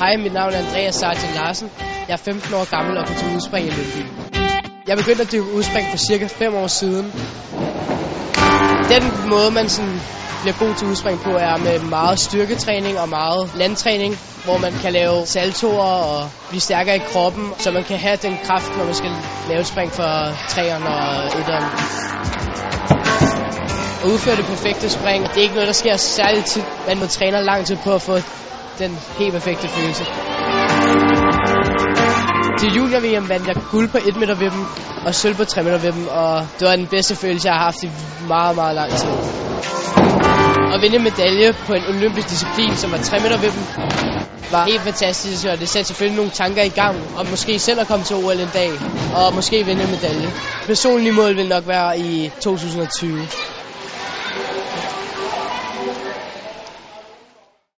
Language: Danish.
Hej, mit navn er Andreas Sartin Larsen. Jeg er 15 år gammel og går til udspring i Lyngby. Jeg begyndte at dykke udspring for cirka 5 år siden. Den måde, man sådan bliver god til udspring på, er med meget styrketræning og meget landtræning, hvor man kan lave saltoer og blive stærkere i kroppen, så man kan have den kraft, når man skal lave spring for træerne og etteren. At udføre det perfekte spring, det er ikke noget, der sker særligt tit. Man må træne lang tid på at få den helt perfekte følelse. Til junior-VM vandt jeg guld på 1 meter ved dem, og sølv på 3 meter ved dem, og det var den bedste følelse, jeg har haft i meget, meget lang tid. At vinde medalje på en olympisk disciplin, som var 3 meter ved dem, var helt fantastisk, og det satte selvfølgelig nogle tanker i gang, og måske selv at komme til OL en dag, og måske vinde en medalje. Personlige mål vil nok være i 2020.